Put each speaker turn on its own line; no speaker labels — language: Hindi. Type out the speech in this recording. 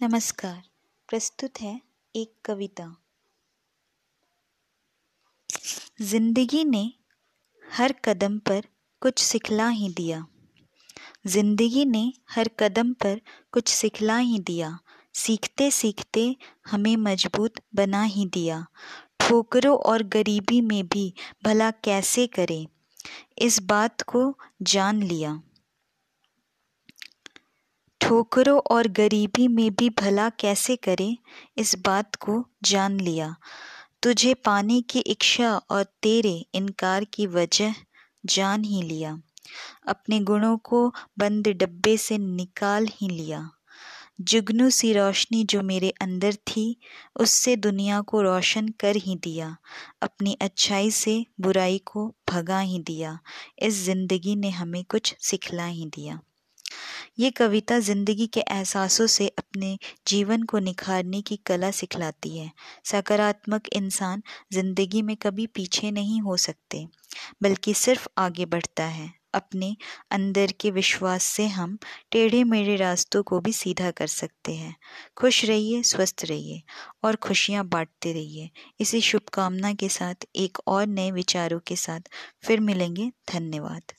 नमस्कार। प्रस्तुत है एक कविता। ज़िंदगी ने हर कदम पर कुछ सिखला ही दिया। ज़िंदगी ने हर कदम पर कुछ सिखला ही दिया। सीखते सीखते हमें मज़बूत बना ही दिया। ठोकरों और गरीबी में भी भला कैसे करें? इस बात को जान लिया। ठोकरों और गरीबी में भी भला कैसे करें? इस बात को जान लिया। तुझे पाने की इच्छा और तेरे इनकार की वजह जान ही लिया। अपने गुणों को बंद डब्बे से निकाल ही लिया। जुगनू सी रोशनी जो मेरे अंदर थी, उससे दुनिया को रोशन कर ही दिया। अपनी अच्छाई से बुराई को भगा ही दिया। इस ज़िंदगी ने हमें कुछ सिखला ही दिया। ये कविता ज़िंदगी के एहसासों से अपने जीवन को निखारने की कला सिखलाती है। सकारात्मक इंसान ज़िंदगी में कभी पीछे नहीं हो सकते, बल्कि सिर्फ़ आगे बढ़ता है। अपने अंदर के विश्वास से हम टेढ़े मेढ़े रास्तों को भी सीधा कर सकते हैं। खुश रहिए, स्वस्थ रहिए और खुशियाँ बांटते रहिए। इसी शुभकामना के साथ एक और नए विचारों के साथ फिर मिलेंगे। धन्यवाद।